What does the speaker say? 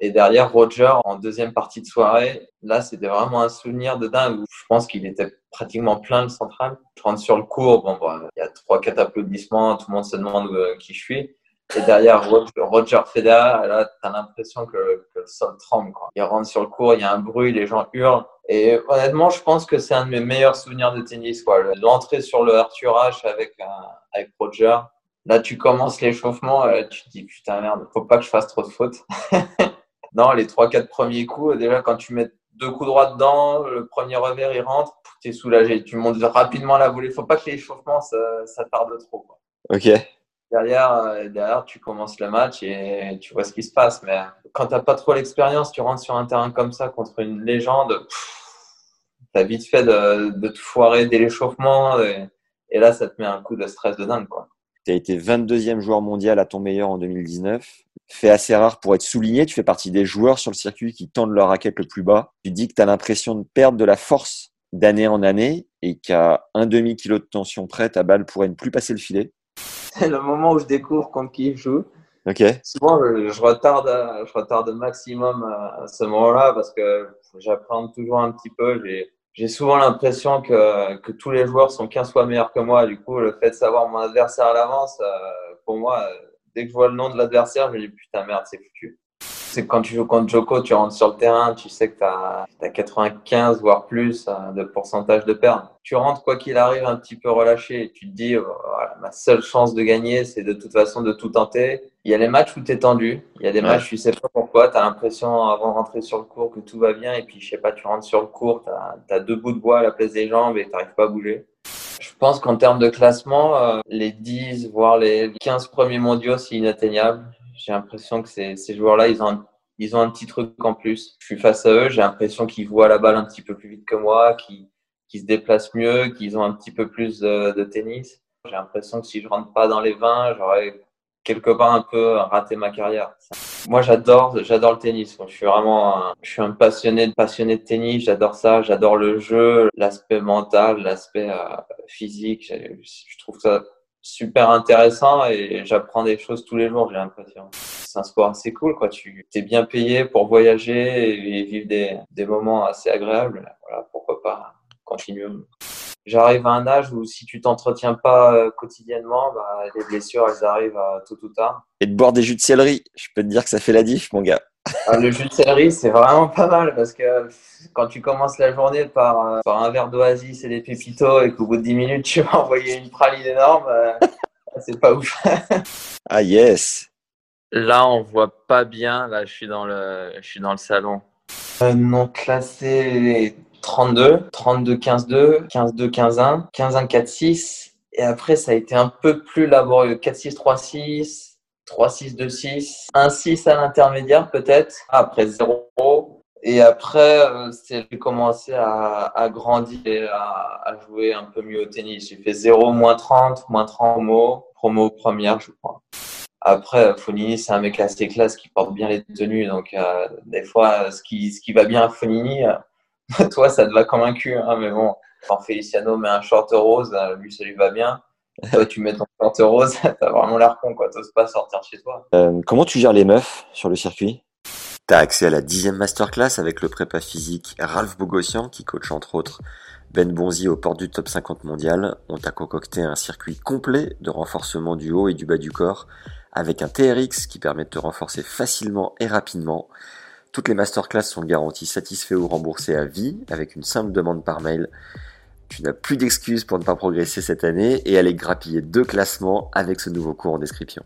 Et derrière Roger, en deuxième partie de soirée, là, c'était vraiment un souvenir de dingue. Je pense qu'il était pratiquement plein le central. Je rentre sur le court, bon, bon, il y a trois, quatre applaudissements, tout le monde se demande euh, qui je suis. Et derrière Roger, Roger Federer, là, t'as l'impression que, que le sol tremble. Quoi. Il rentre sur le court, il y a un bruit, les gens hurlent. Et honnêtement, je pense que c'est un de mes meilleurs souvenirs de tennis. quoi. L'entrée sur le Arthur H avec, euh, avec Roger. Là, tu commences l'échauffement, euh, tu te dis putain merde, faut pas que je fasse trop de fautes. non, les trois, quatre premiers coups, déjà quand tu mets deux coups droits dedans, le premier revers il rentre, tu es soulagé. Tu montes rapidement la volée. Faut pas que l'échauffement ça, ça tarde trop. Quoi. Ok. Derrière, euh, derrière, tu commences le match et tu vois ce qui se passe. Mais quand t'as pas trop l'expérience, tu rentres sur un terrain comme ça contre une légende, tu as vite fait de, de te foirer dès l'échauffement. Et, et là, ça te met un coup de stress de dingue. Tu as été 22e joueur mondial à ton meilleur en 2019. Fait assez rare pour être souligné. Tu fais partie des joueurs sur le circuit qui tendent leur raquette le plus bas. Tu dis que tu as l'impression de perdre de la force d'année en année et qu'à un demi-kilo de tension près, ta balle pourrait ne plus passer le filet. C'est le moment où je découvre contre qui je joue. Ok. Souvent, je, je retarde, je retarde maximum à, à ce moment-là parce que j'apprends toujours un petit peu. J'ai, souvent l'impression que, que tous les joueurs sont 15 fois meilleurs que moi. Du coup, le fait de savoir mon adversaire à l'avance, euh, pour moi, euh, dès que je vois le nom de l'adversaire, je me dis putain merde, c'est foutu. C'est quand tu joues contre Joko, tu rentres sur le terrain, tu sais que tu as, 95 voire plus euh, de pourcentage de perte. Tu rentres quoi qu'il arrive un petit peu relâché. Tu te dis, oh, voilà, ma seule chance de gagner, c'est de toute façon de tout tenter. Il y a les matchs où tu es tendu. Il y a des Ouais. matchs, tu sais pas pourquoi. Tu as l'impression avant de rentrer sur le court que tout va bien. Et puis, je sais pas, tu rentres sur le court, tu as, deux bouts de bois à la place des jambes et tu n'arrives pas à bouger. Je pense qu'en termes de classement, euh, les 10, voire les 15 premiers mondiaux, c'est inatteignable. J'ai l'impression que ces, ces joueurs-là, ils ont, un, ils ont un petit truc en plus. Je suis face à eux, j'ai l'impression qu'ils voient la balle un petit peu plus vite que moi, qu'ils qu'ils se déplacent mieux, qu'ils ont un petit peu plus de, de tennis. J'ai l'impression que si je rentre pas dans les 20, j'aurais quelque part un peu raté ma carrière. Moi, j'adore, j'adore le tennis. Je suis vraiment, un, je suis un passionné, passionné de tennis. J'adore ça. J'adore le jeu, l'aspect mental, l'aspect euh, physique. Je, trouve ça super intéressant et j'apprends des choses tous les jours. J'ai l'impression. C'est un sport assez cool, quoi. Tu es bien payé pour voyager et vivre des, des moments assez agréables. Voilà, pourquoi pas continuer. J'arrive à un âge où si tu t'entretiens pas euh, quotidiennement, bah, les blessures, elles arrivent euh, tôt ou tard. Et de boire des jus de céleri, je peux te dire que ça fait la diff, mon gars. Ah, le jus de céleri, c'est vraiment pas mal parce que quand tu commences la journée par, euh, par un verre d'oasis et des pépitos et qu'au bout de 10 minutes, tu vas envoyer une praline énorme, c'est pas ouf. Ah yes. Là, on voit pas bien. Là, je suis dans le, je suis dans le salon. Euh, non classé 32, 32, 15-2, 15-2, 15-1, 15-1, 4-6. Et après, ça a été un peu plus laborieux. 4-6, 3-6, 3-6, 2-6, 1-6 à l'intermédiaire peut-être. Après 0. Et après, euh, c'est commencé à, à grandir et à, à jouer un peu mieux au tennis. J'ai fait 0, moins 30, moins 30 promo, promo première, je crois. Après, Fonini, c'est un mec assez classe qui porte bien les tenues. Donc, euh, des fois, ce qui, ce qui va bien à Fonini, euh, toi, ça te va comme un cul. Hein, mais bon, quand Feliciano met un short rose, euh, lui, ça lui va bien. Toi, tu mets ton short rose, t'as vraiment l'air con, quoi. T'oses pas sortir chez toi. Euh, comment tu gères les meufs sur le circuit? T'as accès à la dixième masterclass avec le prépa physique Ralph Bogossian qui coach entre autres Ben Bonzi aux portes du top 50 mondial. On t'a concocté un circuit complet de renforcement du haut et du bas du corps avec un TRX qui permet de te renforcer facilement et rapidement. Toutes les masterclass sont garanties satisfaits ou remboursés à vie avec une simple demande par mail. Tu n'as plus d'excuses pour ne pas progresser cette année et aller grappiller deux classements avec ce nouveau cours en description.